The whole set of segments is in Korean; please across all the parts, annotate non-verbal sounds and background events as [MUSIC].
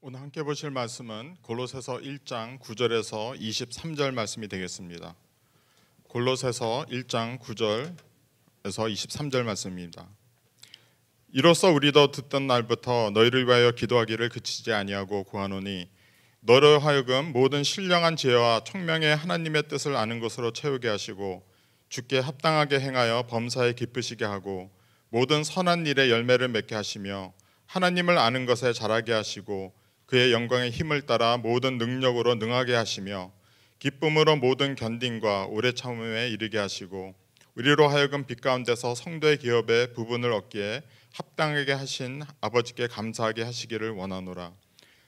오늘 함께 보실 말씀은 골로새서 1장 9절에서 23절 말씀이 되겠습니다. 골로새서 1장 9절에서 23절 말씀입니다. 이로써 우리도 듣던 날부터 너희를 위하여 기도하기를 그치지 아니하고 구하노니 너로 하여금 모든 신령한 지혜와 청명의 하나님의 뜻을 아는 것으로 채우게 하시고 주께 합당하게 행하여 범사에 기쁘시게 하고 모든 선한 일에 열매를 맺게 하시며 하나님을 아는 것에 자라게 하시고 그의 영광의 힘을 따라 모든 능력으로 능하게 하시며 기쁨으로 모든 견딘과 오래 참음에 이르게 하시고 우리로 하여금 빛 가운데서 성도의 기업의 부분을 얻기에 합당하게 하신 아버지께 감사하게 하시기를 원하노라.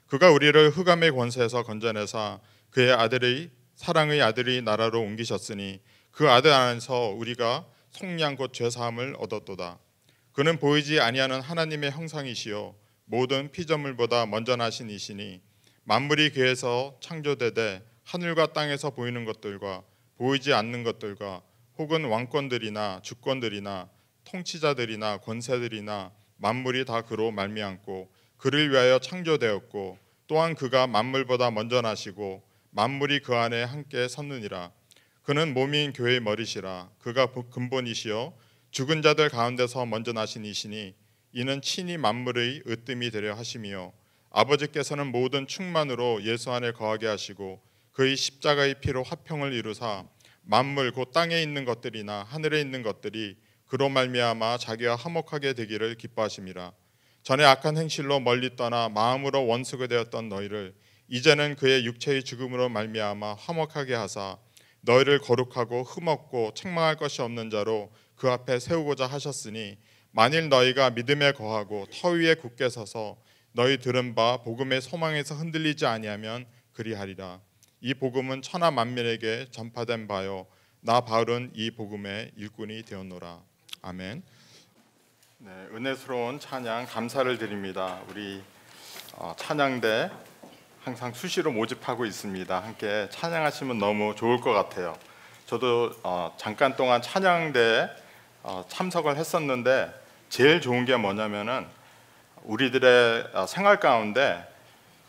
그가 우리를 흑암의 권세에서 건져내사 그의 아들의 사랑의 아들이 나라로 옮기셨으니 그 아들 안에서 우리가 속량 곧 죄 사함을 얻었도다. 그는 보이지 아니하는 하나님의 형상이시요 모든 피조물보다 먼저 나신 이시니 만물이 그에서 창조되되 하늘과 땅에서 보이는 것들과 보이지 않는 것들과 혹은 왕권들이나 주권들이나 통치자들이나 권세들이나 만물이 다 그로 말미암고 그를 위하여 창조되었고 또한 그가 만물보다 먼저 나시고 만물이 그 안에 함께 섰느니라. 그는 몸인 교회의 머리시라. 그가 근본이시요. 죽은 자들 가운데서 먼저 나신 이시니 이는 친히 만물의 으뜸이 되려 하심이요. 아버지께서는 모든 충만으로 예수 안에 거하게 하시고 그의 십자가의 피로 화평을 이루사 만물 곧 땅에 있는 것들이나 하늘에 있는 것들이 그로 말미암아 자기와 화목하게 되기를 기뻐하심이라. 전에 악한 행실로 멀리 떠나 마음으로 원수가 되었던 너희를 이제는 그의 육체의 죽음으로 말미암아 화목하게 하사 너희를 거룩하고 흠없고 책망할 것이 없는 자로 그 앞에 세우고자 하셨으니 만일 너희가 믿음에 거하고 터 위에 굳게 서서 너희 들은 바 복음의 소망에서 흔들리지 아니하면 그리하리라. 이 복음은 천하 만민에게 전파된 바요. 나 바울은 이 복음의 일꾼이 되었노라. 아멘. 네, 은혜스러운 찬양 감사를 드립니다. 우리 어, 찬양대 항상 수시로 모집하고 있습니다. 함께 찬양하시면 너무 좋을 것 같아요. 저도 어, 잠깐 동안 찬양대 어, 참석을 했었는데 제일 좋은 게 뭐냐면은 우리들의 어, 생활 가운데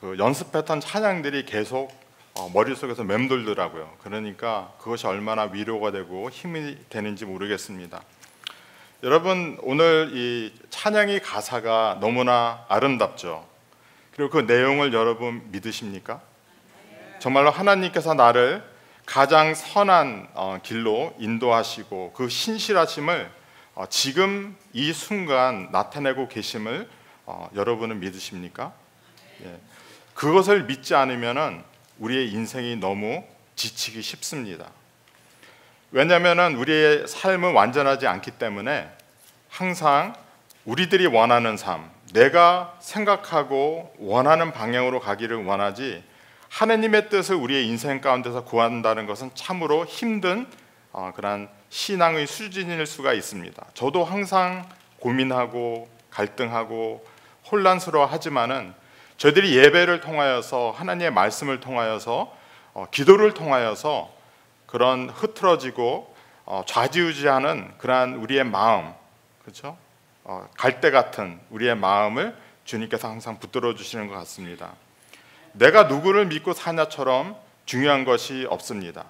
그 연습했던 찬양들이 계속 어, 머릿속에서 맴돌더라고요. 그러니까 그것이 얼마나 위로가 되고 힘이 되는지 모르겠습니다. 여러분 오늘 이 찬양의 가사가 너무나 아름답죠. 그리고 그 내용을 여러분 믿으십니까? 정말로 하나님께서 나를 가장 선한 어, 길로 인도하시고 그 신실하심을 어, 지금 이 순간 나타내고 계심을 어, 여러분은 믿으십니까? 예. 그것을 믿지 않으면 우리의 인생이 너무 지치기 쉽습니다. 왜냐하면 우리의 삶은 완전하지 않기 때문에 항상 우리들이 원하는 삶, 내가 생각하고 원하는 방향으로 가기를 원하지 하나님의 뜻을 우리의 인생 가운데서 구한다는 것은 참으로 힘든 어, 그런 신앙의 수준일 수가 있습니다. 저도 항상 고민하고 갈등하고 혼란스러워하지만은 저들이 예배를 통하여서 하나님의 말씀을 통하여서 어, 기도를 통하여서 그런 흐트러지고 어, 좌지우지하는 그러한 우리의 마음, 그렇죠? 어, 갈대 같은 우리의 마음을 주님께서 항상 붙들어 주시는 것 같습니다. 내가 누구를 믿고 사냐처럼 중요한 것이 없습니다.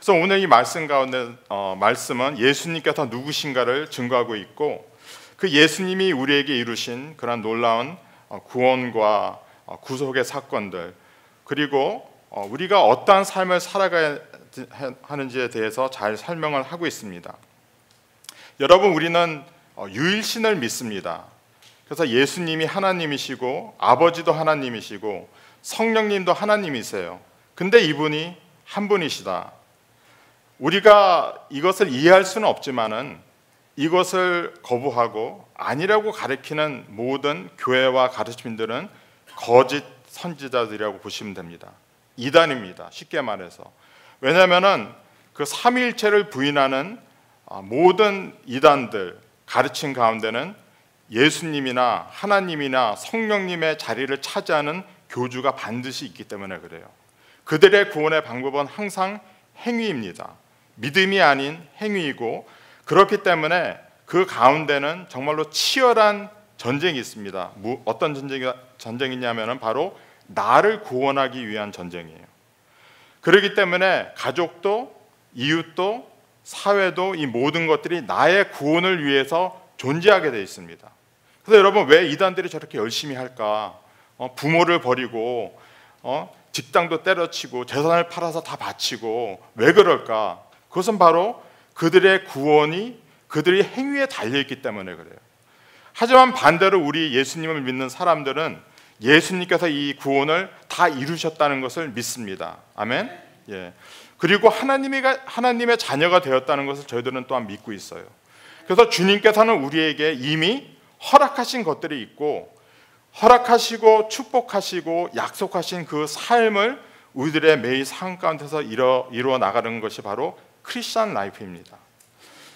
그래서 오늘 이 말씀 가운데 어, 말씀은 예수님께서 누구신가를 증거하고 있고 그 예수님이 우리에게 이루신 그런 놀라운 어, 구원과 어, 구속의 사건들 그리고 어, 우리가 어떠한 삶을 살아가야 하는지에 대해서 잘 설명을 하고 있습니다. 여러분 우리는 어, 유일신을 믿습니다. 그래서 예수님이 하나님이시고 아버지도 하나님이시고 성령님도 하나님이세요. 근데 이분이 한 분이시다. 우리가 이것을 이해할 수는 없지만은 이것을 거부하고 아니라고 가리키는 모든 교회와 가르침들은 거짓 선지자들이라고 보시면 됩니다. 이단입니다. 쉽게 말해서. 왜냐하면은 그 삼위일체를 부인하는 아, 모든 이단들 가르침 가운데는 예수님이나 하나님이나 성령님의 자리를 차지하는 교주가 반드시 있기 때문에 그래요. 그들의 구원의 방법은 항상 행위입니다. 믿음이 아닌 행위이고 그렇기 때문에 그 가운데는 정말로 치열한 전쟁이 있습니다. 어떤 전쟁이 전쟁이냐면은 바로 나를 구원하기 위한 전쟁이에요. 그렇기 때문에 가족도 이웃도 사회도 이 모든 것들이 나의 구원을 위해서 존재하게 되어 있습니다. 그래서 여러분 왜 이단들이 저렇게 열심히 할까? 어, 부모를 버리고 어, 직장도 때려치고 재산을 팔아서 다 바치고 왜 그럴까? 그것은 바로 그들의 구원이 그들의 행위에 달려 있기 때문에 그래요. 하지만 반대로 우리 예수님을 믿는 사람들은 예수님께서 이 구원을 다 이루셨다는 것을 믿습니다. 아멘. 예. 그리고 하나님이 하나님의 자녀가 되었다는 것을 저희들은 또한 믿고 있어요. 그래서 주님께서는 우리에게 이미 허락하신 것들이 있고 허락하시고 축복하시고 약속하신 그 삶을 우리들의 매일 삶 가운데서 이뤄, 이루어 나가는 것이 바로 크리스천 라이프입니다.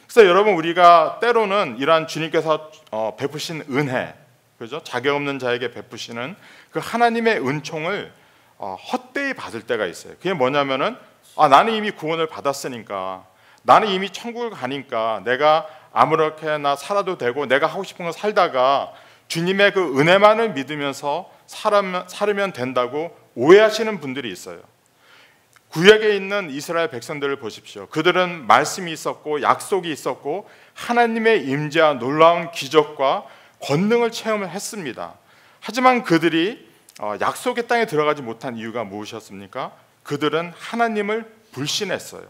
그래서 여러분 우리가 때로는 이러한 주님께서 어, 베푸신 은혜, 그죠? 자격 없는 자에게 베푸시는 그 하나님의 은총을 어, 헛되이 받을 때가 있어요. 그게 뭐냐면은 아 나는 이미 구원을 받았으니까 나는 이미 천국을 가니까 내가 아무렇게나 살아도 되고 내가 하고 싶은 거 살다가 주님의 그 은혜만을 믿으면서 살면 된다고 오해하시는 분들이 있어요. 구약에 있는 이스라엘 백성들을 보십시오. 그들은 말씀이 있었고 약속이 있었고 하나님의 임재와 놀라운 기적과 권능을 체험을 했습니다. 하지만 그들이 어, 약속의 땅에 들어가지 못한 이유가 무엇이었습니까? 그들은 하나님을 불신했어요.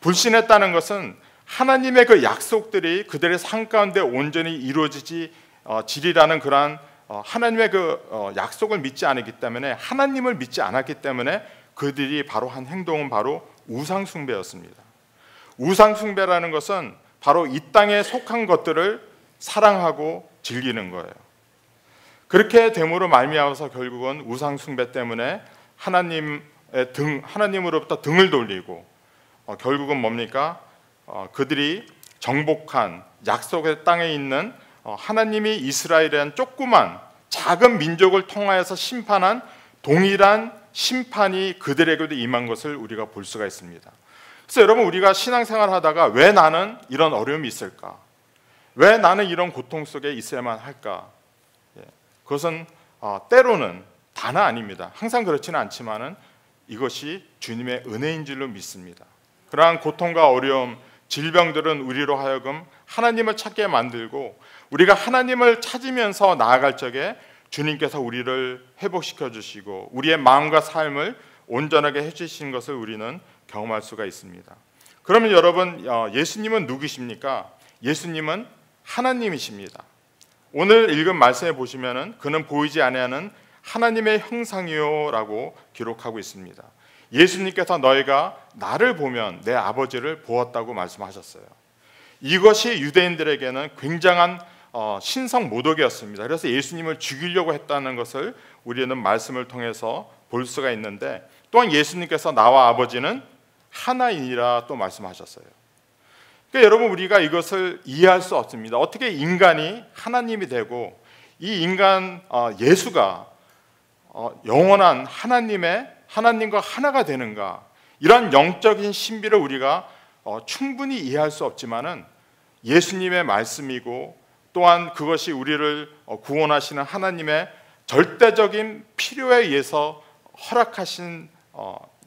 불신했다는 것은 하나님의 그 약속들이 그들의 삶 가운데 온전히 이루어지지 어, 지리라는 그러한 어, 하나님의 그 약속을 믿지 않았기 때문에 하나님을 믿지 않았기 때문에 그들이 바로 한 행동은 바로 우상 숭배였습니다. 우상 숭배라는 것은 바로 이 땅에 속한 것들을 사랑하고 즐기는 거예요. 그렇게 됨으로 말미암아서 결국은 우상 숭배 때문에 하나님의 등 하나님으로부터 등을 돌리고 어, 결국은 뭡니까? 어, 그들이 정복한 약속의 땅에 있는 어, 하나님이 이스라엘이란 조그만 작은 민족을 통하여서 심판한 동일한 심판이 그들에게도 임한 것을 우리가 볼 수가 있습니다. 그래서 여러분 우리가 신앙생활 하다가 왜 나는 이런 어려움이 있을까? 왜 나는 이런 고통 속에 있어야만 할까? 예, 그것은 어, 때로는 다는 아닙니다. 항상 그렇지는 않지만은 이것이 주님의 은혜인 줄로 믿습니다. 그러한 고통과 어려움, 질병들은 우리로 하여금 하나님을 찾게 만들고 우리가 하나님을 찾으면서 나아갈 적에 주님께서 우리를 회복시켜 주시고 우리의 마음과 삶을 온전하게 해주신 것을 우리는 경험할 수가 있습니다. 그러면 여러분 어, 예수님은 누구십니까? 예수님은 하나님이십니다. 오늘 읽은 말씀에 보시면은 그는 보이지 아니하는 하나님의 형상이요라고 기록하고 있습니다. 예수님께서 너희가 나를 보면 내 아버지를 보았다고 말씀하셨어요. 이것이 유대인들에게는 굉장한 어, 신성 모독이었습니다. 그래서 예수님을 죽이려고 했다는 것을 우리는 말씀을 통해서 볼 수가 있는데 또한 예수님께서 나와 아버지는 하나이니라 또 말씀하셨어요. 그러니까 여러분 우리가 이것을 이해할 수 없습니다. 어떻게 인간이 하나님이 되고 이 인간 어, 예수가 어, 영원한 하나님의 하나님과 하나가 되는가? 이런 영적인 신비를 우리가 어, 충분히 이해할 수 없지만은 예수님의 말씀이고 또한 그것이 우리를 구원하시는 하나님의 절대적인 필요에 의해서 허락하신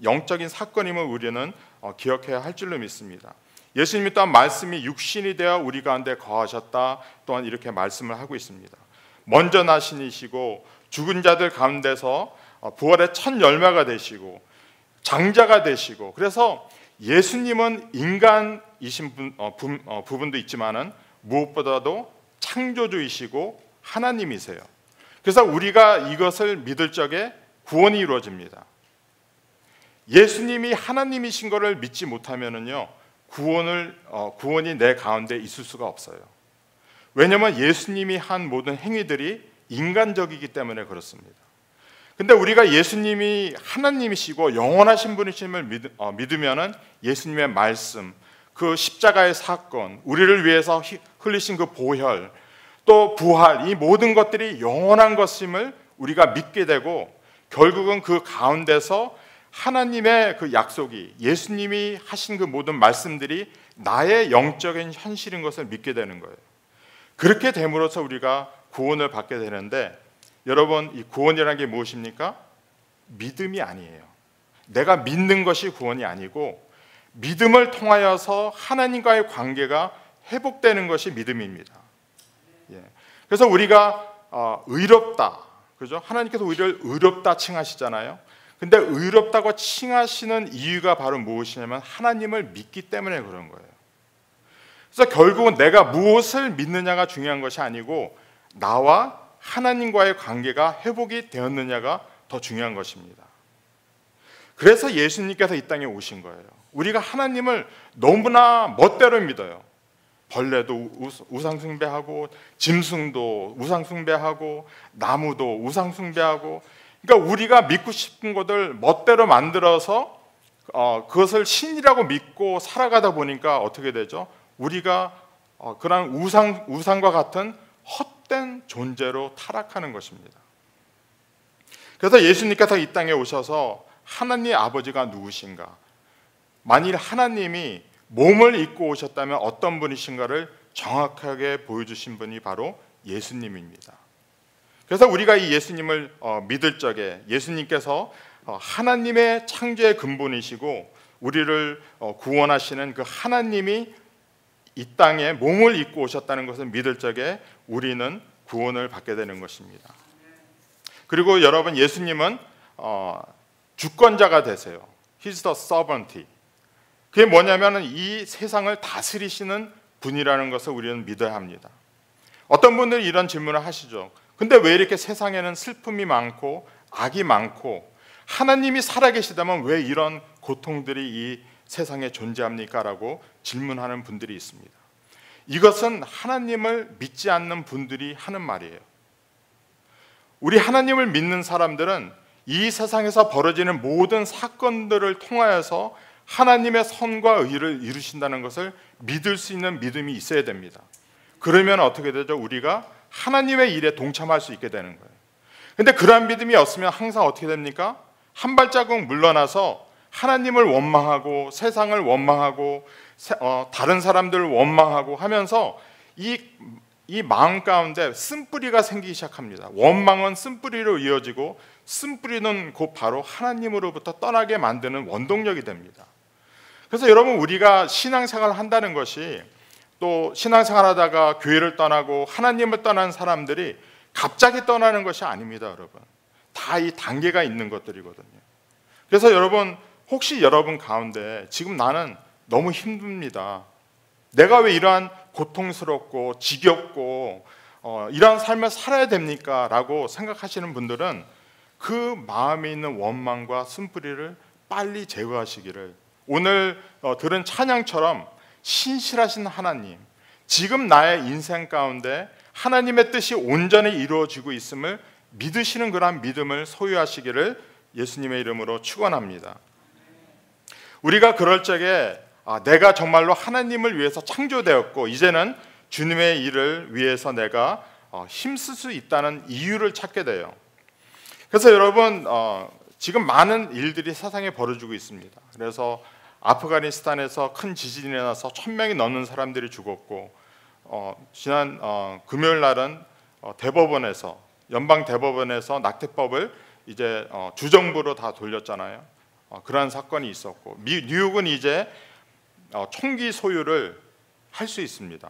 영적인 사건임을 우리는 기억해야 할 줄로 믿습니다. 예수님이 또한 말씀이 육신이 되어 우리 가운데 거하셨다 또한 이렇게 말씀을 하고 있습니다. 먼저 나신이시고 죽은 자들 가운데서 부활의 첫 열매가 되시고 장자가 되시고 그래서 예수님은 인간이신 분, 어, 부, 어, 부분도 있지만은 무엇보다도 창조주이시고 하나님이세요. 그래서 우리가 이것을 믿을 적에 구원이 이루어집니다. 예수님이 하나님이신 것을 믿지 못하면은요 구원을 어, 구원이 내 가운데 있을 수가 없어요. 왜냐하면 예수님이 한 모든 행위들이 인간적이기 때문에 그렇습니다. 근데 우리가 예수님이 하나님이시고 영원하신 분이심을 믿, 어, 믿으면은 예수님의 말씀, 그 십자가의 사건, 우리를 위해서 흘리신 그 보혈, 또 부활, 이 모든 것들이 영원한 것임을 우리가 믿게 되고 결국은 그 가운데서 하나님의 그 약속이 예수님이 하신 그 모든 말씀들이 나의 영적인 현실인 것을 믿게 되는 거예요. 그렇게 됨으로써 우리가 구원을 받게 되는데 여러분 이 구원이라는 게 무엇입니까? 믿음이 아니에요. 내가 믿는 것이 구원이 아니고 믿음을 통하여서 하나님과의 관계가 회복되는 것이 믿음입니다. 예. 그래서 우리가 어, 의롭다, 그죠? 하나님께서 우리를 의롭다 칭하시잖아요. 근데 의롭다고 칭하시는 이유가 바로 무엇이냐면 하나님을 믿기 때문에 그런 거예요. 그래서 결국은 내가 무엇을 믿느냐가 중요한 것이 아니고 나와 하나님과의 관계가 회복이 되었느냐가 더 중요한 것입니다. 그래서 예수님께서 이 땅에 오신 거예요. 우리가 하나님을 너무나 멋대로 믿어요. 벌레도 우상숭배하고 짐승도 우상숭배하고 나무도 우상숭배하고 그러니까 우리가 믿고 싶은 것을 멋대로 만들어서 어, 그것을 신이라고 믿고 살아가다 보니까 어떻게 되죠? 우리가 어, 그런 우상 우상과 같은 헛된 존재로 타락하는 것입니다. 그래서 예수님께서 이 땅에 오셔서 하나님 아버지가 누구신가? 만일 하나님이 몸을 입고 오셨다면 어떤 분이신가를 정확하게 보여주신 분이 바로 예수님입니다. 그래서 우리가 이 예수님을 어, 믿을 적에 예수님께서 어, 하나님의 창조의 근본이시고 우리를 어, 구원하시는 그 하나님이 이 땅에 몸을 입고 오셨다는 것을 믿을 적에 우리는 구원을 받게 되는 것입니다. 그리고 여러분 예수님은 주권자가 되세요. He's the sovereignty. 그게 뭐냐면은 이 세상을 다스리시는 분이라는 것을 우리는 믿어야 합니다. 어떤 분들이 이런 질문을 하시죠. 근데 왜 이렇게 세상에는 슬픔이 많고 악이 많고 하나님이 살아계시다면 왜 이런 고통들이 이 세상에 존재합니까? 라고 질문하는 분들이 있습니다. 이것은 하나님을 믿지 않는 분들이 하는 말이에요. 우리 하나님을 믿는 사람들은 이 세상에서 벌어지는 모든 사건들을 통하여서 하나님의 선과 의를 이루신다는 것을 믿을 수 있는 믿음이 있어야 됩니다. 그러면 어떻게 되죠? 우리가 하나님의 일에 동참할 수 있게 되는 거예요. 근데 그러한 믿음이 없으면 항상 어떻게 됩니까? 한 발자국 물러나서 하나님을 원망하고 세상을 원망하고 어, 다른 사람들을 원망하고 하면서 이, 이 마음 가운데 쓴뿌리가 생기기 시작합니다. 원망은 쓴뿌리로 이어지고 쓴뿌리는 곧 바로 하나님으로부터 떠나게 만드는 원동력이 됩니다. 그래서 여러분 우리가 신앙생활을 한다는 것이 또 신앙생활 하다가 교회를 떠나고 하나님을 떠난 사람들이 갑자기 떠나는 것이 아닙니다, 여러분. 다 이 단계가 있는 것들이거든요. 그래서 여러분 혹시 여러분 가운데 지금 나는 너무 힘듭니다. 내가 왜 이러한 고통스럽고 지겹고 어, 이러한 삶을 살아야 됩니까? 라고 생각하시는 분들은 그 마음에 있는 원망과 쓴뿌리를 빨리 제거하시기를 오늘 어, 들은 찬양처럼 신실하신 하나님, 지금 나의 인생 가운데 하나님의 뜻이 온전히 이루어지고 있음을 믿으시는 그러한 믿음을 소유하시기를 예수님의 이름으로 축원합니다. 우리가 그럴 적에 아, 내가 정말로 하나님을 위해서 창조되었고 이제는 주님의 일을 위해서 내가 어, 힘쓸 수 있다는 이유를 찾게 돼요. 그래서 여러분 어, 지금 많은 일들이 세상에 벌어지고 있습니다. 그래서 아프가니스탄에서 큰 지진이 나서 천 명이 넘는 사람들이 죽었고 어, 지난 어, 금요일 날은 어, 대법원에서 연방 대법원에서 낙태법을 이제 어, 주정부로 다 돌렸잖아요. 어, 그러한 사건이 있었고 미, 뉴욕은 이제 어, 총기 소유를 할 수 있습니다.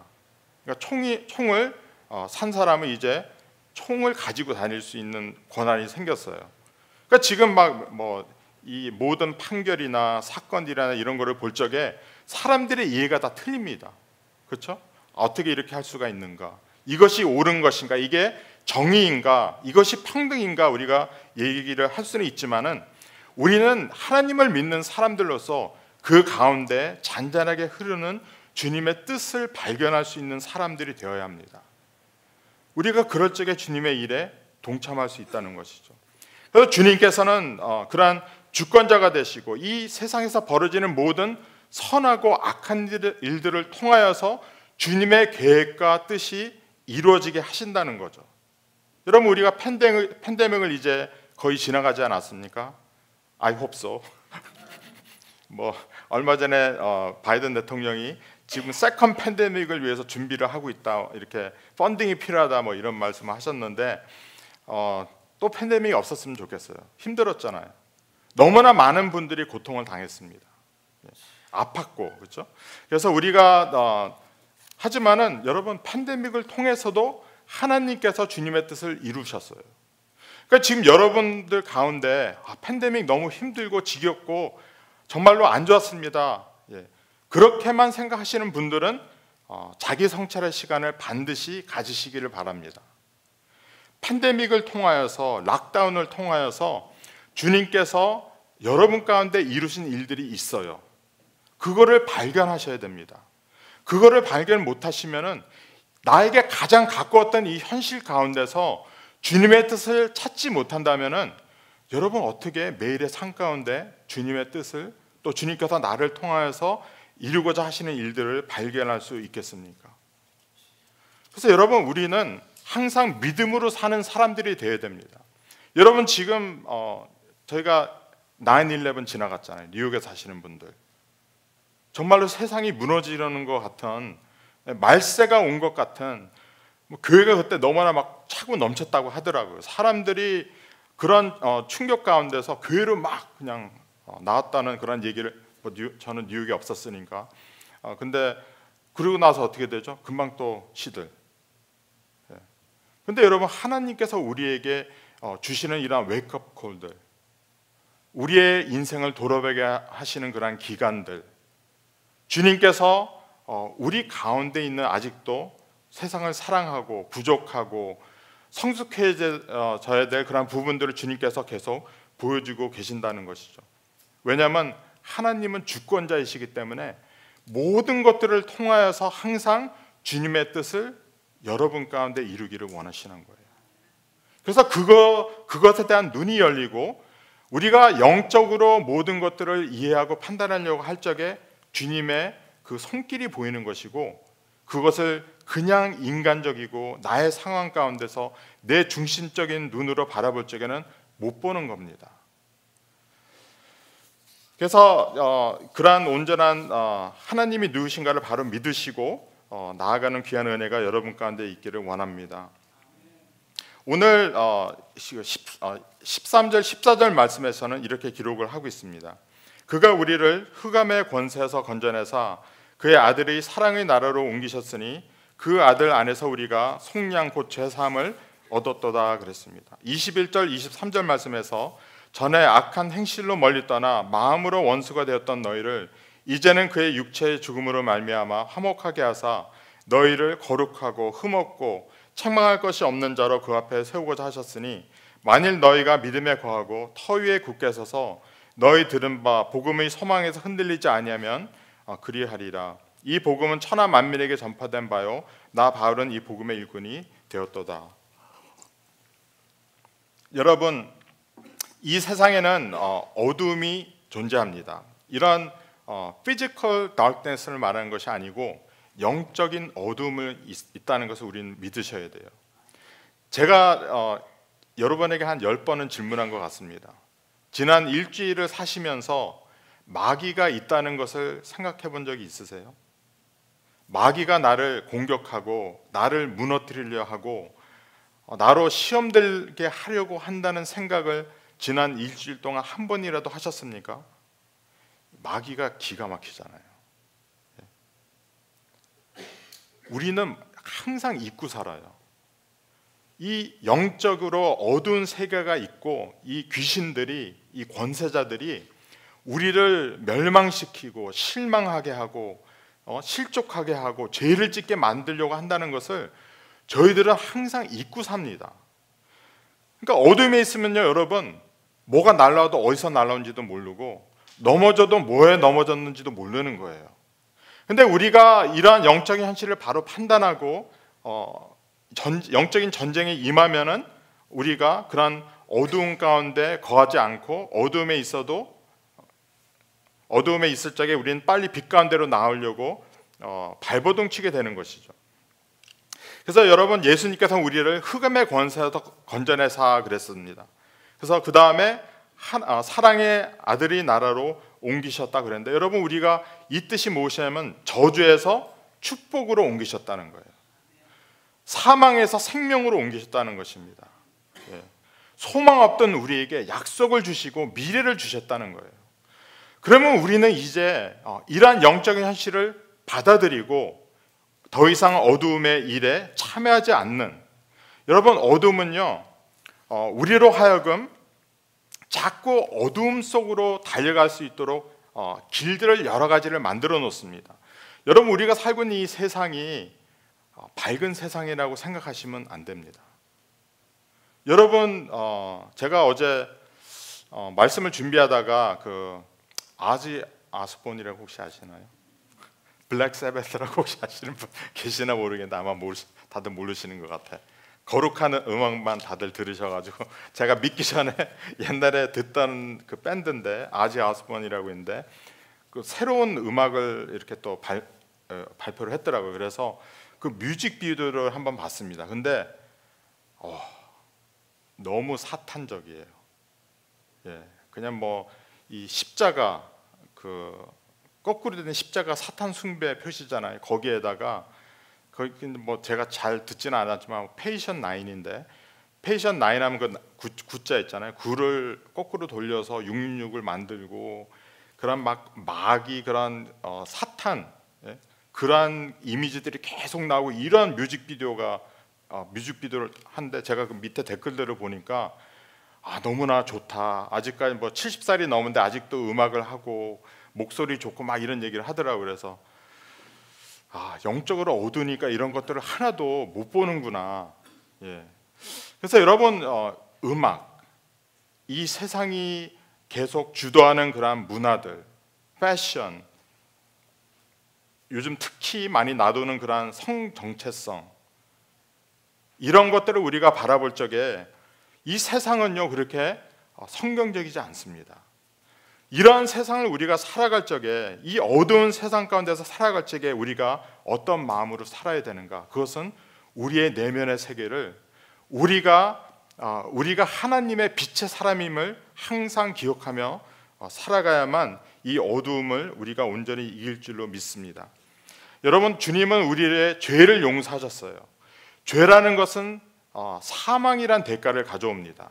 그러니까 총이 총을 어, 산 사람은 이제 총을 가지고 다닐 수 있는 권한이 생겼어요. 그러니까 지금 막 뭐 이 모든 판결이나 사건이나 이런 거를 볼 적에 사람들의 이해가 다 틀립니다. 그렇죠? 어떻게 이렇게 할 수가 있는가? 이것이 옳은 것인가? 이게 정의인가? 이것이 평등인가? 우리가 얘기를 할 수는 있지만은 우리는 하나님을 믿는 사람들로서 그 가운데 잔잔하게 흐르는 주님의 뜻을 발견할 수 있는 사람들이 되어야 합니다. 우리가 그럴 적에 주님의 일에 동참할 수 있다는 것이죠. 그래서 주님께서는 어, 그러한 주권자가 되시고 이 세상에서 벌어지는 모든 선하고 악한 일들을 통하여서 주님의 계획과 뜻이 이루어지게 하신다는 거죠. 여러분 우리가 팬데믹, 팬데믹을 이제 거의 지나가지 않았습니까? I hope so. [LAUGHS] 뭐 얼마 전에 어, 바이든 대통령이 지금 second 팬데믹을 위해서 준비를 하고 있다 이렇게 funding이 필요하다 뭐 이런 말씀을 하셨는데 어, 또 팬데믹이 없었으면 좋겠어요. 힘들었잖아요. 너무나 많은 분들이 고통을 당했습니다. 예, 아팠고 그렇죠. 그래서 우리가 어, 하지만은 여러분 팬데믹을 통해서도 하나님께서 주님의 뜻을 이루셨어요. 그러니까 지금 여러분들 가운데 아, 팬데믹 너무 힘들고 지겹고 정말로 안 좋았습니다. 예. 그렇게만 생각하시는 분들은 어, 자기 성찰의 시간을 반드시 가지시기를 바랍니다. 팬데믹을 통하여서 락다운을 통하여서 주님께서 여러분 가운데 이루신 일들이 있어요. 그거를 발견하셔야 됩니다. 그거를 발견 못 하시면은 나에게 가장 가까웠던 이 현실 가운데서 주님의 뜻을 찾지 못한다면은 여러분 어떻게 매일의 삶 가운데 주님의 뜻을 또 주님께서 나를 통하여서 이루고자 하시는 일들을 발견할 수 있겠습니까? 그래서 여러분 우리는 항상 믿음으로 사는 사람들이 되어야 됩니다. 여러분 지금 어, 저희가 9/11 지나갔잖아요. 뉴욕에 사시는 분들. 정말로 세상이 무너지려는 것 같은 말세가 온 것 같은 뭐 교회가 그때 너무나 막 차고 넘쳤다고 하더라고요. 사람들이 그런 어, 충격 가운데서 교회로 막 그냥 어, 나왔다는 그런 얘기를 뭐 뉴, 저는 뉴욕에 없었으니까. 어, 근데 그러고 나서 어떻게 되죠? 금방 또 시들. 예. 근데 여러분 하나님께서 우리에게 어, 주시는 이러한 wake-up call들, 우리의 인생을 돌아보게 하시는 그러한 기간들, 주님께서 어, 우리 가운데 있는 아직도 세상을 사랑하고 부족하고 성숙해져야 될 그런 부분들을 주님께서 계속 보여주고 계신다는 것이죠. 왜냐하면 하나님은 주권자이시기 때문에 모든 것들을 통하여서 항상 주님의 뜻을 여러분 가운데 이루기를 원하시는 거예요. 그래서 그거 그것에 대한 눈이 열리고 우리가 영적으로 모든 것들을 이해하고 판단하려고 할 적에 주님의 그 손길이 보이는 것이고 그것을 그냥 인간적이고 나의 상황 가운데서 내 중심적인 눈으로 바라볼 적에는 못 보는 겁니다. 그래서 어, 그러한 온전한 어, 하나님이 누구신가를 바로 믿으시고 어, 나아가는 귀한 은혜가 여러분 가운데 있기를 원합니다. 오늘 어, 10, 13절, 14절 말씀에서는 이렇게 기록을 하고 있습니다. 그가 우리를 흑암의 권세에서 건져내사 그의 아들의 사랑의 나라로 옮기셨으니 그 아들 안에서 우리가 속량 곧 죄사함을 얻었도다 그랬습니다. 21절 23절 말씀에서 전에 악한 행실로 멀리 떠나 마음으로 원수가 되었던 너희를 이제는 그의 육체의 죽음으로 말미암아 화목하게 하사 너희를 거룩하고 흠없고 책망할 것이 없는 자로 그 앞에 세우고자 하셨으니 만일 너희가 믿음에 거하고 터 위에 굳게 서서 너희 들은 바 복음의 소망에서 흔들리지 아니하면 어, 그리하리라. 이 복음은 천하 만민에게 전파된 바요. 나 바울은 이 복음의 일꾼이 되었도다. 여러분, 이 세상에는 어, 어둠이 존재합니다. 이런 physical darkness를 말하는 것이 아니고 영적인 어둠을 있, 다는 것을 우리는 믿으셔야 돼요. 제가 어, 여러분에게 한열 번은 질문한 것 같습니다. 지난 일주일을 사시면서 마귀가 있다는 것을 생각해 본 적이 있으세요? 마귀가 나를 공격하고 나를 무너뜨리려 하고 어, 나로 시험 들게 하려고 한다는 생각을 지난 일주일 동안 한 번이라도 하셨습니까? 마귀가 기가 막히잖아요. 예. 우리는 항상 잊고 살아요. 이 영적으로 어두운 세계가 있고 이 귀신들이 이 권세자들이 우리를 멸망시키고 실망하게 하고 어, 실족하게 하고 죄를 짓게 만들려고 한다는 것을 저희들은 항상 잊고 삽니다. 그러니까 어둠에 있으면요, 여러분 뭐가 날라와도 어디서 날라온지도 모르고 넘어져도 뭐에 넘어졌는지도 모르는 거예요. 근데 우리가 이러한 영적인 현실을 바로 판단하고 어, 전, 영적인 전쟁에 임하면은 우리가 그런 어두운 가운데 거하지 않고 어둠에 있어도 어둠에 있을 적에 우리는 빨리 빛 가운데로 나오려고 어, 발버둥 치게 되는 것이죠. 그래서 여러분 예수님께서 우리를 흑암의 권세에서 건져내사 그랬습니다. 그래서 그 다음에 아, 사랑의 아들이 나라로 옮기셨다 그랬는데 여러분 우리가 이 뜻이 무엇이냐면 저주에서 축복으로 옮기셨다는 거예요. 사망에서 생명으로 옮기셨다는 것입니다. 예. 소망 없던 우리에게 약속을 주시고 미래를 주셨다는 거예요. 그러면 우리는 이제 어, 이러한 영적인 현실을 받아들이고 더 이상 어두움의 일에 참여하지 않는 여러분 어둠은요 어, 우리로 하여금 자꾸 어두움 속으로 달려갈 수 있도록 어, 길들을 여러 가지를 만들어 놓습니다. 여러분 우리가 살고 있는 이 세상이 어, 밝은 세상이라고 생각하시면 안 됩니다. 여러분 어, 제가 어제 어, 말씀을 준비하다가 그 아지 아스본이라고 혹시 아시나요? 블랙 세베스라고 혹시 아시는 분 [LAUGHS] 계시나 모르겠는데 아마 모르, 다들 모르시는 것 같아. 거룩한 음악만 다들 들으셔가지고 [LAUGHS] 제가 믿기 전에 [LAUGHS] 옛날에 듣던 그 밴드인데 아지 아스본이라고 있는데 그 새로운 음악을 이렇게 또 발, 어, 발표를 했더라고요. 그래서 그 뮤직 비디오를 한번 봤습니다. 근데 어, 너무 사탄적이에요. 예, 그냥 뭐 이 십자가 그 거꾸로 된 십자가 사탄 숭배 표시잖아요. 거기에다가 거기 뭐 제가 잘 듣지는 않았지만 페이션 나인인데 Patient Nine 하면 그 구, 구자 있잖아요. 구를 거꾸로 돌려서 666을 만들고 그런 막 마귀 그런 어, 사탄 예? 그러한 이미지들이 계속 나오고 이런 뮤직비디오가 어, 뮤직비디오를 한데 제가 그 밑에 댓글들을 보니까 아 너무나 좋다. 아직까지 뭐 70살이 넘은데 아직도 음악을 하고 목소리 좋고 막 이런 얘기를 하더라고 그래서 아 영적으로 어두니까 이런 것들을 하나도 못 보는구나. 예. 그래서 여러분 어, 음악 이 세상이 계속 주도하는 그러한 문화들, 패션, 요즘 특히 많이 놔두는 그러한 성 정체성 이런 것들을 우리가 바라볼 적에 이 세상은요 그렇게 어, 성경적이지 않습니다. 이러한 세상을 우리가 살아갈 적에 이 어두운 세상 가운데서 살아갈 적에 우리가 어떤 마음으로 살아야 되는가? 그것은 우리의 내면의 세계를 우리가 어, 우리가 하나님의 빛의 사람임을 항상 기억하며 어, 살아가야만 이 어두움을 우리가 온전히 이길 줄로 믿습니다. 여러분 주님은 우리의 죄를 용서하셨어요. 죄라는 것은 어, 사망이란 대가를 가져옵니다.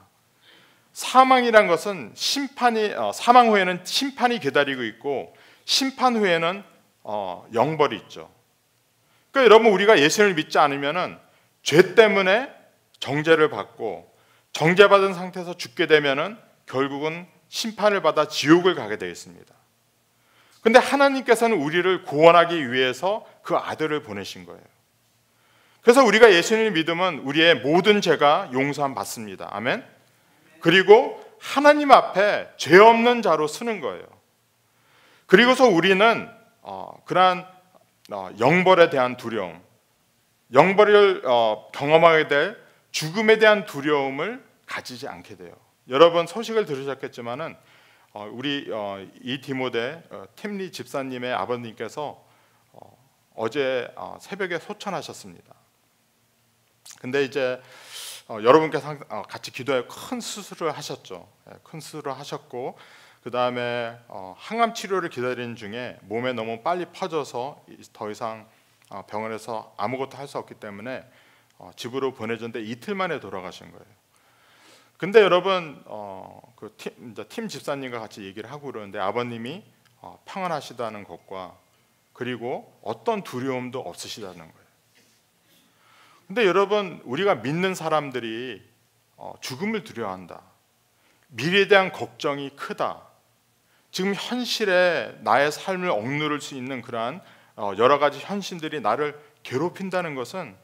사망이란 것은 심판이 어, 사망 후에는 심판이 기다리고 있고 심판 후에는 어, 영벌이 있죠. 그러니까 여러분 우리가 예수를 믿지 않으면은 죄 때문에 정죄를 받고 정죄받은 상태에서 죽게 되면은 결국은 심판을 받아 지옥을 가게 되겠습니다. 근데 하나님께서는 우리를 구원하기 위해서 그 아들을 보내신 거예요. 그래서 우리가 예수님을 믿으면 우리의 모든 죄가 용서함 받습니다. 아멘. 그리고 하나님 앞에 죄 없는 자로 쓰는 거예요. 그리고서 우리는 어, 그러한 어, 영벌에 대한 두려움, 영벌을 어, 경험하게 될 죽음에 대한 두려움을 가지지 않게 돼요. 여러분 소식을 들으셨겠지만은 어, 우리 어, 이 디모데 어, 팀리 집사님의 아버님께서 어, 어제 어, 새벽에 소천하셨습니다. 근데 이제 어, 여러분께서 어, 같이 기도해 큰 수술을 하셨죠. 예, 큰 수술을 하셨고 그 다음에 어, 항암 치료를 기다리는 중에 몸에 너무 빨리 퍼져서 더 이상 어, 병원에서 아무것도 할 수 없기 때문에 어, 집으로 보내줬는데 이틀 만에 돌아가신 거예요. 근데 여러분 어, 그팀 팀 집사님과 같이 얘기를 하고 그러는데 아버님이 어, 평안하시다는 것과 그리고 어떤 두려움도 없으시다는 거예요. 근데 여러분 우리가 믿는 사람들이 어, 죽음을 두려워한다. 미래에 대한 걱정이 크다. 지금 현실에 나의 삶을 억누를 수 있는 그러한 어, 여러 가지 현실들이 나를 괴롭힌다는 것은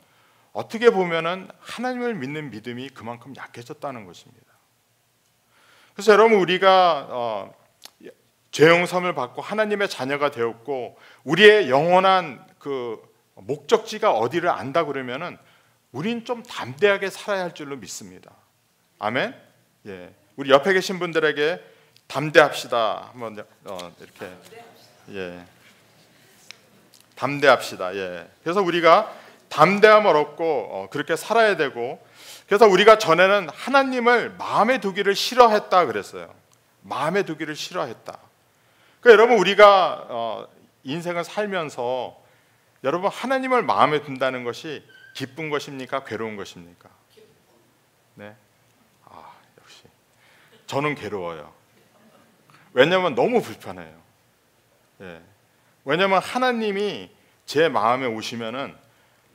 어떻게 보면은 하나님을 믿는 믿음이 그만큼 약해졌다는 것입니다. 그래서 여러분 우리가 어, 죄용섬을 받고 하나님의 자녀가 되었고 우리의 영원한 그 목적지가 어디를 안다 그러면은 우린 좀 담대하게 살아야 할 줄로 믿습니다. 아멘. 예, 우리 옆에 계신 분들에게 담대합시다. 한번 어, 이렇게 예, 담대합시다. 예. 그래서 우리가 담대함을 얻고 어, 그렇게 살아야 되고 그래서 우리가 전에는 하나님을 마음에 두기를 싫어했다 그랬어요. 마음에 두기를 싫어했다. 그러니까 여러분 우리가 어, 인생을 살면서 여러분 하나님을 마음에 둔다는 것이 기쁜 것입니까? 괴로운 것입니까? 네. 아, 역시 저는 괴로워요. 왜냐면 너무 불편해요. 예. 왜냐면 하나님이 제 마음에 오시면은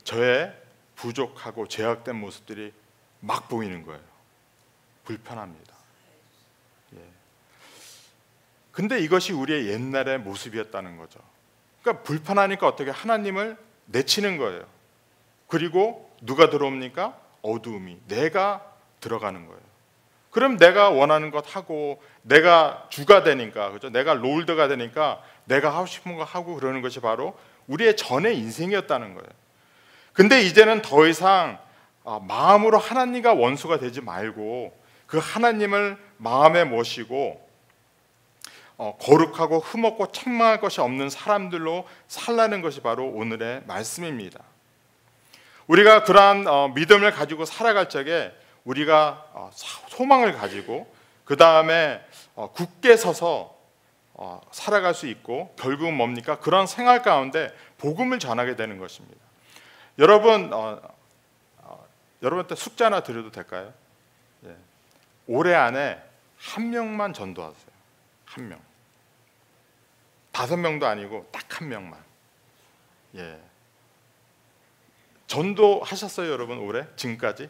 저의 부족하고 죄악된 모습들이 막 보이는 거예요. 불편합니다. 예. 근데 이것이 우리의 옛날의 모습이었다는 거죠. 그러니까 불편하니까 어떻게 하나님을 내치는 거예요. 그리고 누가 들어옵니까? 어두움이 내가 들어가는 거예요. 그럼 내가 원하는 것 하고 내가 주가 되니까 그죠? 내가 롤드가 되니까 내가 하고 싶은 거 하고 그러는 것이 바로 우리의 전의 인생이었다는 거예요. 근데 이제는 더 이상 아, 마음으로 하나님과 원수가 되지 말고 그 하나님을 마음에 모시고 어, 거룩하고 흠없고 책망할 것이 없는 사람들로 살라는 것이 바로 오늘의 말씀입니다. 우리가 그러한 어, 믿음을 가지고 살아갈 적에 우리가 어, 소망을 가지고 그 다음에 굳게 서서 살아갈 수 있고 결국은 뭡니까? 그런 생활 가운데 복음을 전하게 되는 것입니다. 여러분 여러분한테 숙제 하나 드려도 될까요? 예. 올해 안에 한 명만 전도하세요. 한 명. 다섯 명도 아니고 딱 한 명만. 예. 전도하셨어요, 여러분 올해 지금까지?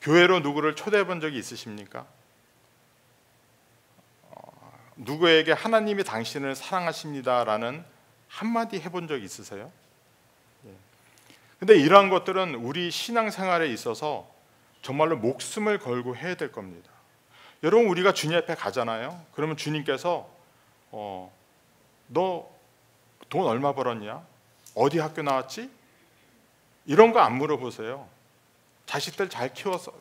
교회로 누구를 초대해 본 적이 있으십니까? 어, 누구에게 하나님이 당신을 사랑하십니다라는 한마디 해본 적 있으세요? 근데 이러한 것들은 우리 신앙생활에 있어서 정말로 목숨을 걸고 해야 될 겁니다. 여러분 우리가 주님 앞에 가잖아요. 그러면 주님께서 어, 너 돈 얼마 벌었냐? 어디 학교 나왔지? 이런 거 안 물어보세요. 자식들 잘 키워서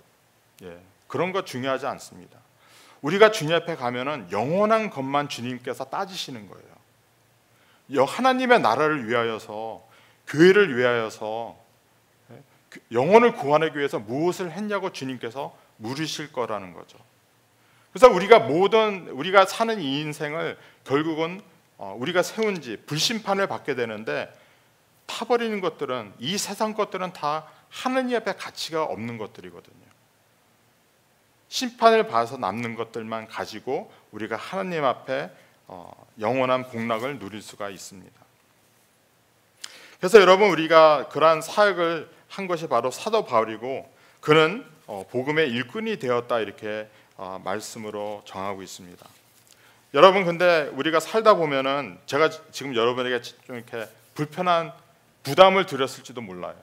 예, 그런 거 중요하지 않습니다. 우리가 주님 앞에 가면은 영원한 것만 주님께서 따지시는 거예요. 하나님의 나라를 위하여서 교회를 위하여서 예, 그 영혼을 구원하기 위해서 무엇을 했냐고 주님께서 물으실 거라는 거죠. 그래서 우리가 모든 우리가 사는 이 인생을 결국은 어, 우리가 세운 지 불심판을 받게 되는데 타버리는 것들은 이 세상 것들은 다 하느님 앞에 가치가 없는 것들이거든요. 심판을 봐서 남는 것들만 가지고 우리가 하나님 앞에 어, 영원한 복락을 누릴 수가 있습니다. 그래서 여러분 우리가 그러한 사역을 한 것이 바로 사도 바울이고 그는 어, 복음의 일꾼이 되었다 이렇게 어, 말씀으로 정하고 있습니다. 여러분 근데 우리가 살다 보면은 제가 지금 여러분에게 좀 이렇게 불편한 부담을 드렸을지도 몰라요.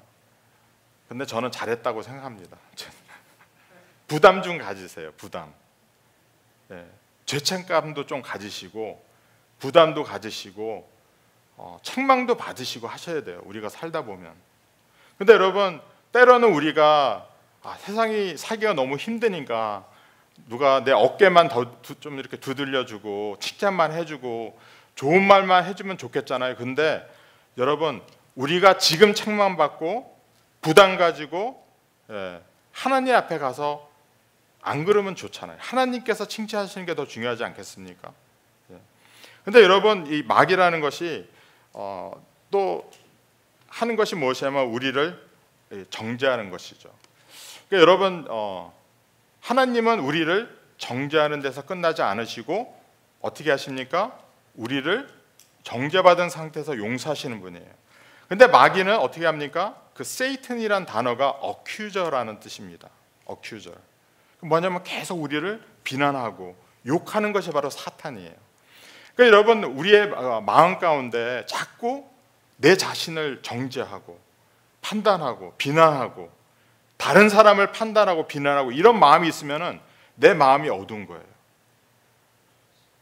근데 저는 잘했다고 생각합니다. [LAUGHS] 부담 좀 가지세요. 부담. 예, 죄책감도 좀 가지시고 부담도 가지시고 어, 책망도 받으시고 하셔야 돼요. 우리가 살다 보면. 근데 여러분 때로는 우리가 아, 세상이 살기가 너무 힘드니까 누가 내 어깨만 더 좀 이렇게 두들려주고 칭찬만 해주고 좋은 말만 해주면 좋겠잖아요. 근데 여러분 우리가 지금 책망 받고 부담 가지고 예, 하나님 앞에 가서 안 그러면 좋잖아요. 하나님께서 칭찬하시는 게 더 중요하지 않겠습니까? 예. 근데 여러분 이 막이라는 것이 어, 또 하는 것이 무엇이냐면 우리를 정죄하는 것이죠. 그러니까 여러분 어, 하나님은 우리를 정죄하는 데서 끝나지 않으시고 어떻게 하십니까? 우리를 정죄받은 상태에서 용서하시는 분이에요. 근데 마귀는 어떻게 합니까? 그 세이튼이란 단어가 어큐저라는 뜻입니다. 어큐저. 뭐냐면 계속 우리를 비난하고 욕하는 것이 바로 사탄이에요. 그러니까 여러분 우리의 마음 가운데 자꾸 내 자신을 정죄하고 판단하고 비난하고 다른 사람을 판단하고 비난하고 이런 마음이 있으면은 내 마음이 어두운 거예요.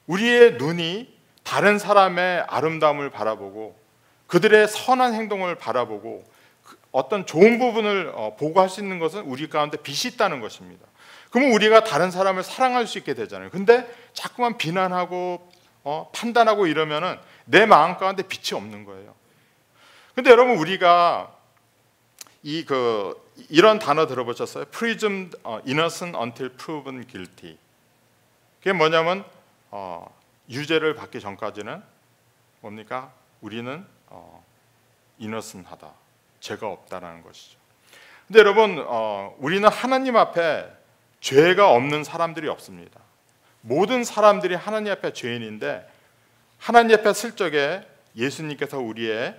우리의 눈이 다른 사람의 아름다움을 바라보고 그들의 선한 행동을 바라보고 그 어떤 좋은 부분을 어, 보고 할 수 있는 것은 우리 가운데 빛이 있다는 것입니다. 그러면 우리가 다른 사람을 사랑할 수 있게 되잖아요. 근데 자꾸만 비난하고 어, 판단하고 이러면은 내 마음 가운데 빛이 없는 거예요. 근데 여러분 우리가 이 그 이런 단어 들어보셨어요? Presumed innocent until proven guilty. 그게 뭐냐면 어, 유죄를 받기 전까지는 뭡니까? 우리는 어, 이너슨하다, 죄가 없다라는 것이죠. 근데 여러분, 어, 우리는 하나님 앞에 죄가 없는 사람들이 없습니다. 모든 사람들이 하나님 앞에 죄인인데 하나님 앞에 쓸 적에 예수님께서 우리의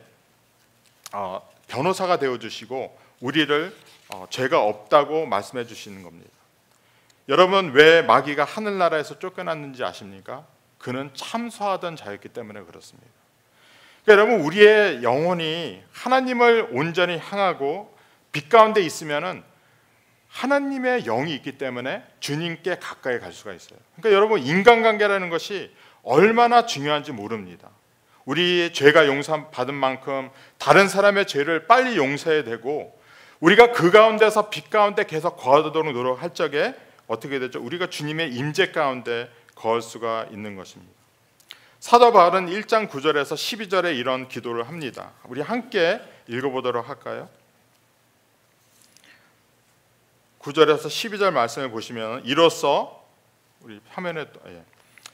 어, 변호사가 되어 주시고 우리를 어, 죄가 없다고 말씀해 주시는 겁니다. 여러분 왜 마귀가 하늘나라에서 쫓겨났는지 아십니까? 그는 참소하던 자였기 때문에 그렇습니다. 그러니까 여러분 우리의 영혼이 하나님을 온전히 향하고 빛 가운데 있으면은 하나님의 영이 있기 때문에 주님께 가까이 갈 수가 있어요. 그러니까 여러분 인간관계라는 것이 얼마나 중요한지 모릅니다. 우리 죄가 용서받은 만큼 다른 사람의 죄를 빨리 용서해야 되고 우리가 그 가운데서 빛 가운데 계속 거하도록 노력할 적에 어떻게 되죠? 우리가 주님의 임재 가운데 거할 수가 있는 것입니다. 사도 바울은 1장 9절에서 12절에 이런 기도를 합니다. 우리 함께 읽어보도록 할까요? 9절에서 12절 말씀을 보시면 이로써 우리 화면에 예.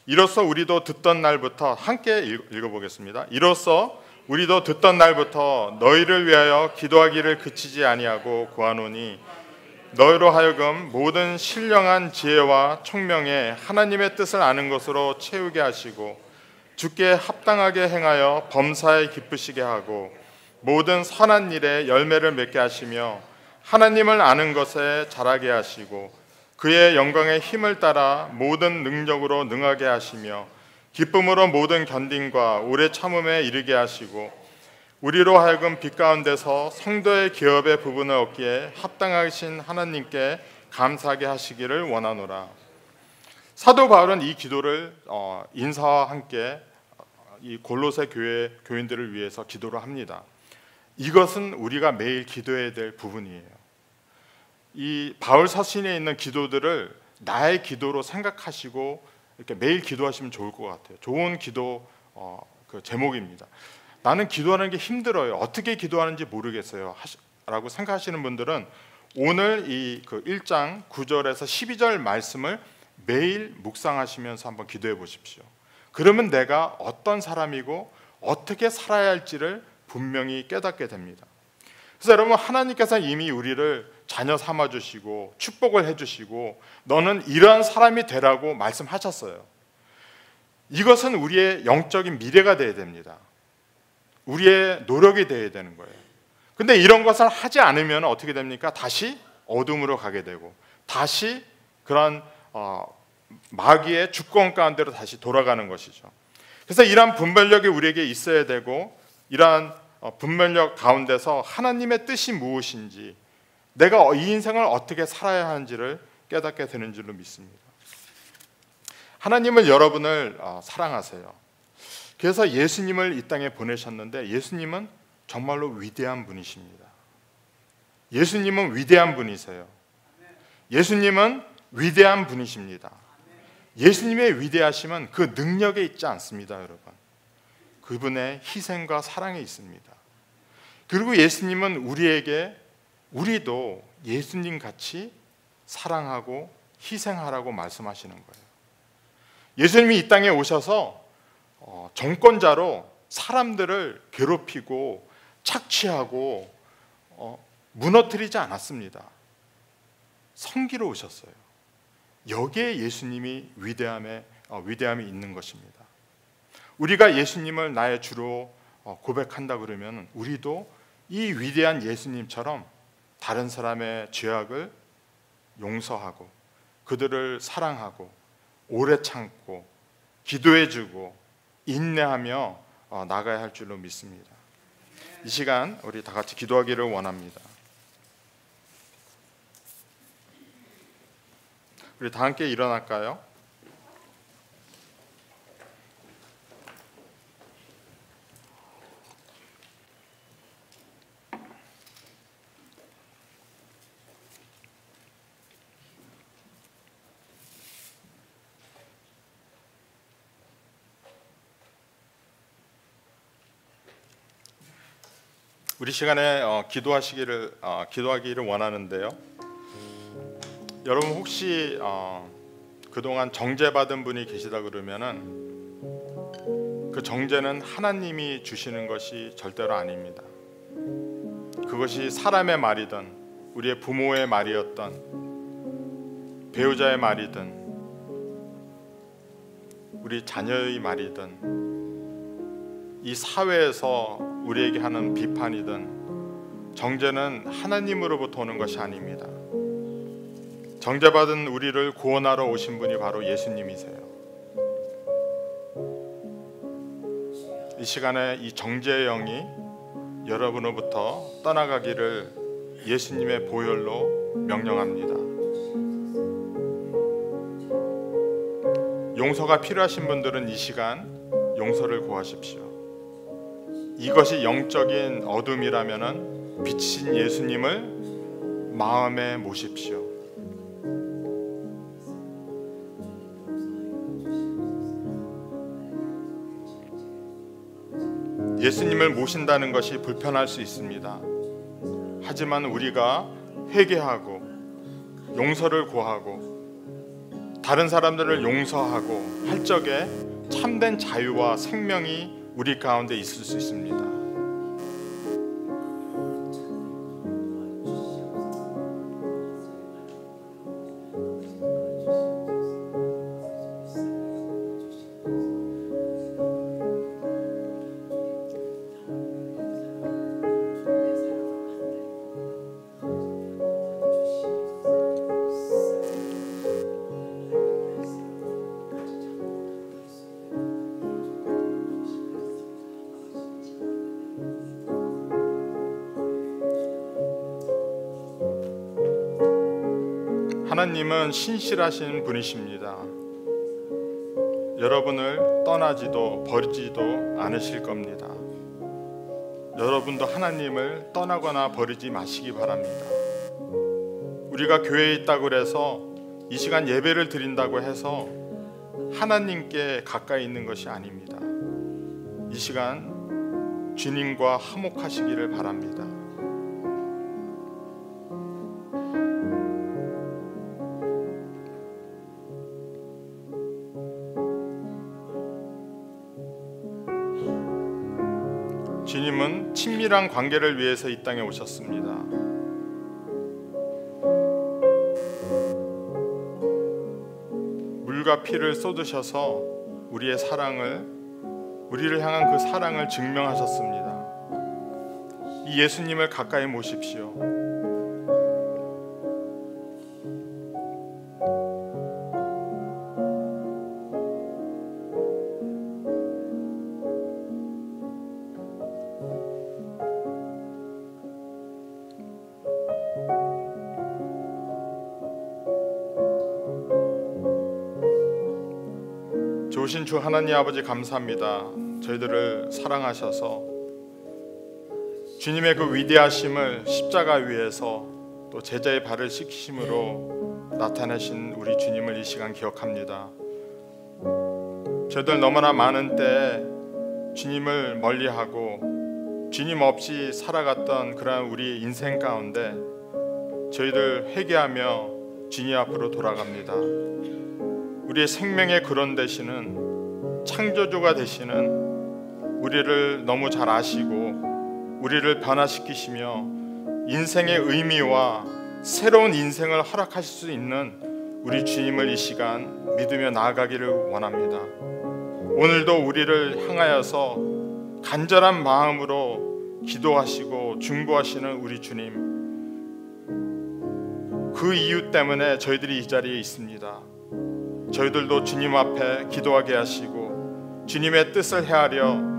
이로써 우리도 듣던 날부터 함께 읽어보겠습니다. 이로써 우리도 듣던 날부터 너희를 위하여 기도하기를 그치지 아니하고 구하노니 너희로 하여금 모든 신령한 지혜와 총명에 하나님의 뜻을 아는 것으로 채우게 하시고 주께 합당하게 행하여 범사에 기쁘시게 하고 모든 선한 일에 열매를 맺게 하시며 하나님을 아는 것에 자라게 하시고 그의 영광의 힘을 따라 모든 능력으로 능하게 하시며 기쁨으로 모든 견딘과 오래 참음에 이르게 하시고 우리로 하여금 빛 가운데서 성도의 기업의 부분을 얻기에 합당하신 하나님께 감사하게 하시기를 원하노라. 사도 바울은 이 기도를 어, 인사와 함께 이 골로새 교회 교인들을 위해서 기도를 합니다. 이것은 우리가 매일 기도해야 될 부분이에요. 이 바울 서신에 있는 기도들을 나의 기도로 생각하시고 이렇게 매일 기도하시면 좋을 것 같아요. 좋은 기도 어, 그 제목입니다. 나는 기도하는 게 힘들어요. 어떻게 기도하는지 모르겠어요. 라고 생각하시는 분들은 오늘 이 그 1장 9절에서 12절 말씀을 매일 묵상하시면서 한번 기도해 보십시오. 그러면 내가 어떤 사람이고 어떻게 살아야 할지를 분명히 깨닫게 됩니다. 그래서 여러분 하나님께서 이미 우리를 자녀 삼아 주시고 축복을 해 주시고 너는 이러한 사람이 되라고 말씀하셨어요. 이것은 우리의 영적인 미래가 되어야 됩니다. 우리의 노력이 되어야 되는 거예요. 근데 이런 것을 하지 않으면 어떻게 됩니까? 다시 어둠으로 가게 되고 다시 그런 어, 마귀의 주권 가운데로 다시 돌아가는 것이죠. 그래서 이러한 분별력이 우리에게 있어야 되고 이러한 어, 분별력 가운데서 하나님의 뜻이 무엇인지 내가 이 인생을 어떻게 살아야 하는지를 깨닫게 되는 줄로 믿습니다. 하나님은 여러분을 어, 사랑하세요. 그래서 예수님을 이 땅에 보내셨는데 예수님은 정말로 위대한 분이십니다. 예수님은 위대한 분이세요. 예수님은 위대한 분이십니다. 예수님의 위대하심은 그 능력에 있지 않습니다, 여러분. 그분의 희생과 사랑에 있습니다. 그리고 예수님은 우리에게 우리도 예수님 같이 사랑하고 희생하라고 말씀하시는 거예요. 예수님이 이 땅에 오셔서 어, 정권자로 사람들을 괴롭히고 착취하고 어, 무너뜨리지 않았습니다. 성기로 오셨어요. 여기에 예수님이 위대함에 어, 위대함이 있는 것입니다. 우리가 예수님을 나의 주로 고백한다 그러면 우리도 이 위대한 예수님처럼 다른 사람의 죄악을 용서하고 그들을 사랑하고 오래 참고 기도해주고 인내하며 어, 나가야 할 줄로 믿습니다. 이 시간 우리 다 같이 기도하기를 원합니다. 우리 다 함께 일어날까요? 우리 시간에 어, 기도하시기를 어, 기도하기를 원하는데요. 여러분 혹시 어, 그동안 정죄 받은 분이 계시다 그러면은 그 정죄는 하나님이 주시는 것이 절대로 아닙니다. 그것이 사람의 말이든 우리의 부모의 말이었던 배우자의 말이든 우리 자녀의 말이든 이 사회에서 우리에게 하는 비판이든 정죄는 하나님으로부터 오는 것이 아닙니다. 정죄받은 우리를 구원하러 오신 분이 바로 예수님이세요. 이 시간에 이 정죄의 영이 여러분으로부터 떠나가기를 예수님의 보혈로 명령합니다. 용서가 필요하신 분들은 이 시간 용서를 구하십시오. 이것이 영적인 어둠이라면은 빛인 예수님을 마음에 모십시오. 예수님을 모신다는 것이 불편할 수 있습니다. 하지만 우리가 회개하고 용서를 구하고 다른 사람들을 용서하고 할 적에 참된 자유와 생명이 우리 가운데 있을 수 있습니다. 하나님은 신실하신 분이십니다. 여러분을 떠나지도 버리지도 않으실 겁니다. 여러분도 하나님을 떠나거나 버리지 마시기 바랍니다. 우리가 교회에 있다고 해서 이 시간 예배를 드린다고 해서 하나님께 가까이 있는 것이 아닙니다. 이 시간 주님과 화목하시기를 바랍니다. 친밀한 관계를 위해서 이 땅에 오셨습니다. 물과 피를 쏟으셔서 우리의 사랑을 우리를 향한 그 사랑을 증명하셨습니다. 이 예수님을 가까이 모십시오. 좋으신 주 하나님 아버지 감사합니다. 저희들을 사랑하셔서 주님의 그 위대하심을 십자가 위에서 또 제자의 발을 씻기심으로 나타내신 우리 주님을 이 시간 기억합니다. 저희들 너무나 많은 때 주님을 멀리하고 주님 없이 살아갔던 그러한 우리 인생 가운데 저희들 회개하며 주님 앞으로 돌아갑니다. 우리의 생명의 근원 되시는 창조주가 되시는 우리를 너무 잘 아시고 우리를 변화시키시며 인생의 의미와 새로운 인생을 허락하실 수 있는 우리 주님을 이 시간 믿으며 나아가기를 원합니다. 오늘도 우리를 향하여서 간절한 마음으로 기도하시고 중보하시는 우리 주님 그 이유 때문에 저희들이 이 자리에 있습니다. 저희들도 주님 앞에 기도하게 하시고 주님의 뜻을 헤아려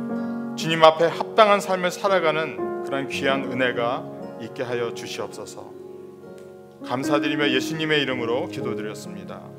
주님 앞에 합당한 삶을 살아가는 그런 귀한 은혜가 있게 하여 주시옵소서. 감사드리며 예수님의 이름으로 기도드렸습니다.